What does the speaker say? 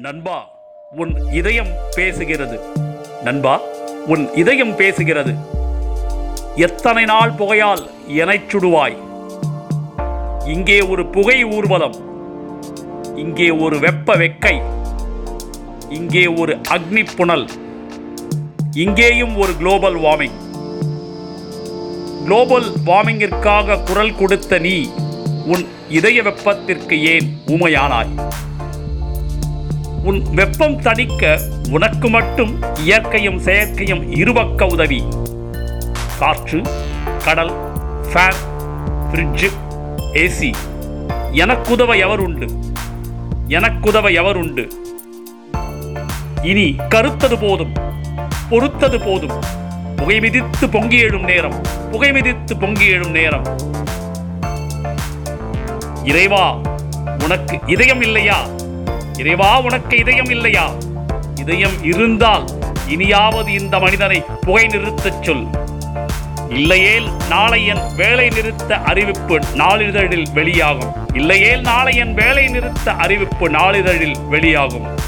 நண்பா உன் இதயம் பேசுகிறது. நண்பா உன் இதயம் பேசுகிறது. எத்தனை நாள் புகையால் எனச் சுடுவாய்? இங்கே ஒரு புகை ஊர்வலம். இங்கே ஒரு வெப்ப வெக்கை. இங்கே ஒரு அக்னி புனல். இங்கேயும் ஒரு குளோபல் வார்மிங். குளோபல் வார்மிங்கிற்காக குரல் கொடுத்த நீ உன் இதய வெப்பத்திற்கு ஏன் ஊமையானாய்? உன் வெப்பம் தணிக்க உனக்கு மட்டும் இயற்கையும் செயற்கையும் இருபக்க உதவி. காற்று கடல் ஃபேன் ஃப்ரிட்ஜு ஏசி எனக்குதவ எவர் உண்டு எனக்குதவ எவர் உண்டு இனி கருத்தது போதும் பொறுத்தது போதும். புகை மிதித்து பொங்கி எழும் நேரம் புகை மிதித்து பொங்கி எழும் நேரம். இறைவா உனக்கு இதயம் இல்லையா இறைவா உனக்கு இதயம் இல்லையா? இதயம் இருந்தால் இனியாவது இந்த மனிதனை புகை நிறுத்தச் சொல். இல்லையேல் நாளை என் வேலை நிறுத்த அறிவிப்பு நாளிதழில் வெளியாகும். இல்லையேல் நாளை என் வேலை நிறுத்த அறிவிப்பு நாளிதழில் வெளியாகும்.